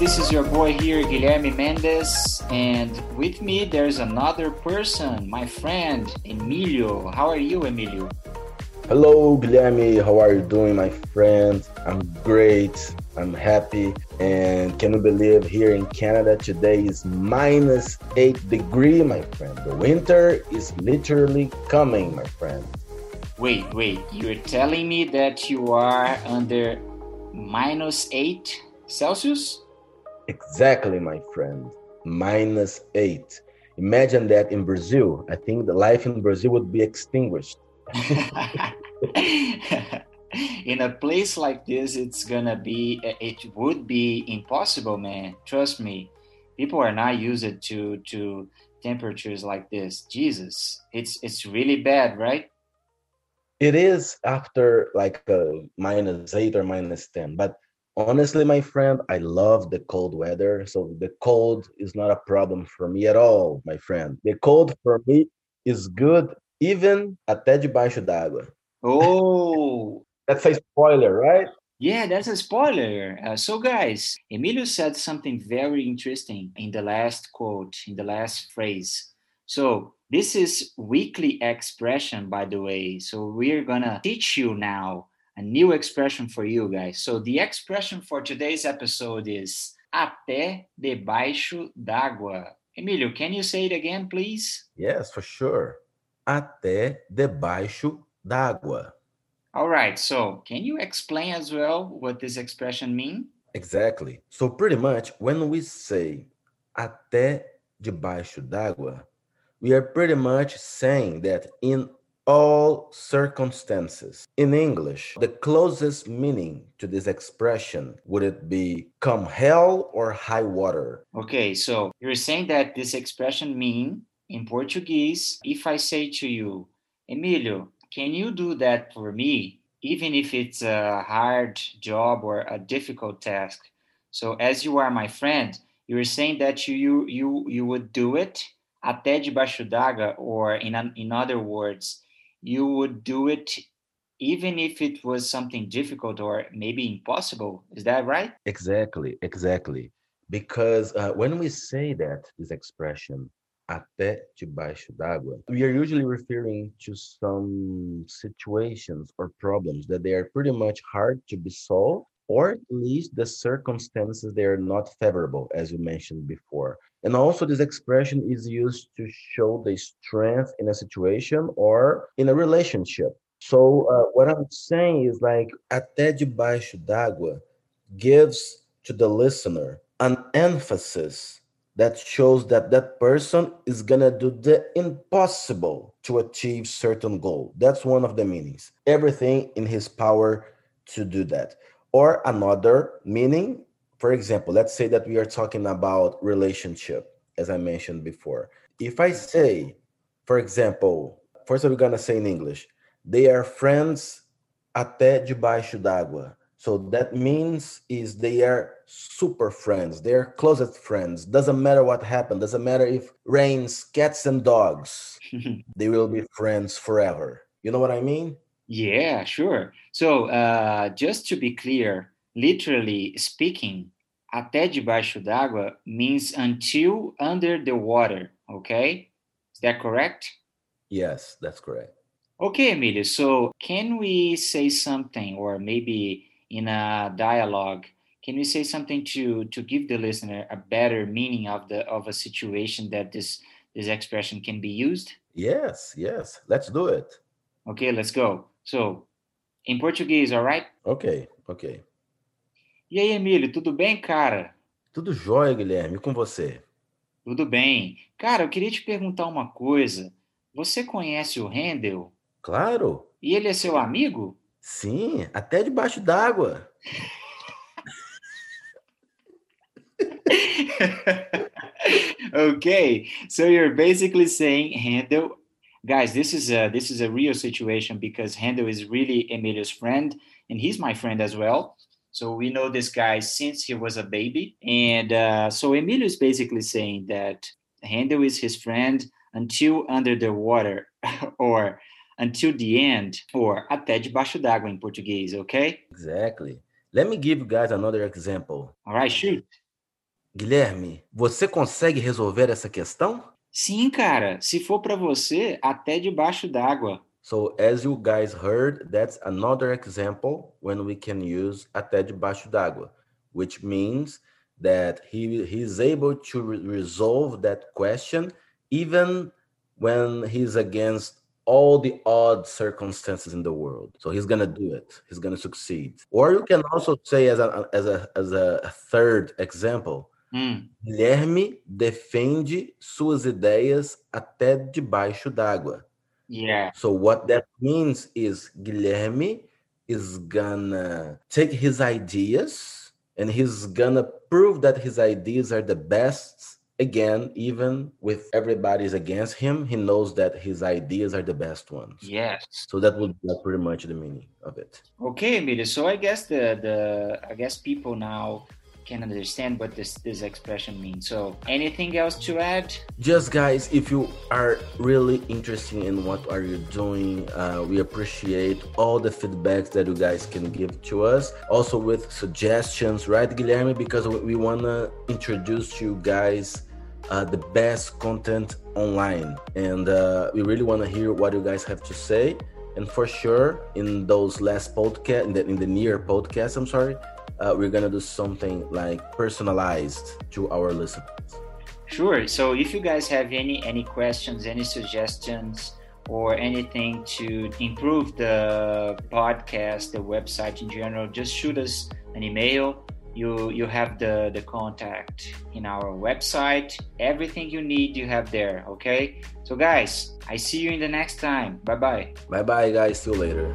this is your boy here, Guilherme Mendes, and with me there's another person, my friend, Emilio. How are you, Emilio? Hello, Guilherme. How are you doing, my friend? I'm great. I'm happy. And can you believe here in Canada today is minus eight degree, my friend? The winter is literally coming, my friend. Wait, wait. You're telling me that you are under minus eight Celsius? Exactly, my friend. Minus eight. Imagine that in Brazil. I think the life in Brazil would be extinguished. in a place like this it's gonna be it would be impossible man trust me people are not used to to temperatures like this jesus it's it's really bad right it is after like a minus eight or minus 10 but honestly my friend i love the cold weather so the cold is not a problem for me at all my friend the cold for me is good even até debaixo d'água Oh, that's a spoiler, right? Yeah, that's a spoiler. Uh, so, guys, Emilio said something very interesting in the last quote, in the last phrase. So, this is weekly expression, by the way. So, we're gonna teach you now a new expression for you guys. So, the expression for today's episode is até debaixo d'água. Emilio, can you say it again, please? Yes, for sure. Até debaixo d'água. All right. So, can you explain as well what this expression mean? Exactly. So, pretty much when we say até debaixo d'água, we are pretty much saying that in all circumstances. In English, the closest meaning to this expression would it be come hell or high water? Okay, so you're saying that this expression mean in Portuguese, if I say to you, Emilio, can you do that for me, even if it's a hard job or a difficult task? So, as you are my friend, you're saying that you you you, you would do it até debaixo d'água, or in in other words, you would do it even if it was something difficult or maybe impossible. Is that right? Exactly, exactly. Because uh, when we say that this expression, até debaixo d'água, we are usually referring to some situations or problems that they are pretty much hard to be solved or at least the circumstances they are not favorable as you mentioned before. And also this expression is used to show the strength in a situation or in a relationship. So uh, what i'm saying is like até debaixo d'água gives to the listener an emphasis that shows that that person is going to do the impossible to achieve certain goal. That's one of the meanings. Everything in his power to do that or another meaning for example let's say that we are talking about relationship as i mentioned before if i say for example first we're going to say in english they are friends até debaixo d'água so that means is they are super friends. They're closest friends. Doesn't matter what happened. Doesn't matter if rains, cats and dogs. they will be friends forever. You know what I mean? Yeah, sure. So uh, just to be clear, literally speaking, até debaixo d'água means until under the water. Okay, is that correct? Yes, that's correct. Okay, Emilio. So can we say something, or maybe in a dialogue can we say something to to give the listener a better meaning of the of a situation that this this expression can be used yes yes let's do it okay let's go so in português all right? Okay okay e aí Emílio tudo bem cara? Tudo jóia Guilherme com você? Tudo bem. Cara eu queria te perguntar uma coisa. Você conhece o Handel? Claro. E ele é seu amigo? Sim, até debaixo d'água. okay, so you're basically saying Handel, guys. This is a this is a real situation because Handel is really Emilio's friend, and he's my friend as well. So we know this guy since he was a baby, and uh, so Emilio is basically saying that Handel is his friend until under the water, or until the end, or até debaixo d'água in Portuguese, okay? Exactly. Let me give you guys another example. All right, shoot. Guilherme, você consegue resolver essa questão? Sim, cara. Se for para você, até debaixo d'água. So, as you guys heard, that's another example when we can use até debaixo d'água, which means that he he's able to re resolve that question even when he's against all the odd circumstances in the world. So he's gonna do it. He's gonna succeed. Or you can also say as a as a as a third example, Hum, Guilherme defende suas ideias até debaixo d'água. yeah. So what that means is Guilherme is gonna take his ideas and he's gonna prove that his ideas are the best again even with everybody's against him he knows that his ideas are the best ones Yes. so that would be pretty much the meaning of it Okay, Emilio. So I guess the the I guess people now can understand what this this expression means. So anything else to add? just guys if you are really interested in what are you doing uh, we appreciate all the feedbacks that you guys can give to us also with suggestions right guilherme because we, to introduce you guys uh, the best content online and uh, we really want to hear what you guys have to say and for sure in those last podcast in the, in the near podcast i'm sorry uh, we're gonna do something like personalized to our listeners Sure. So if you guys have any any questions, any suggestions, or anything to improve the podcast, the website in general, just shoot us an email. You you have the the contact in our website. Everything you need, you have there. Okay. So guys, I see you in the next time. Bye bye. Bye bye, guys. See you later.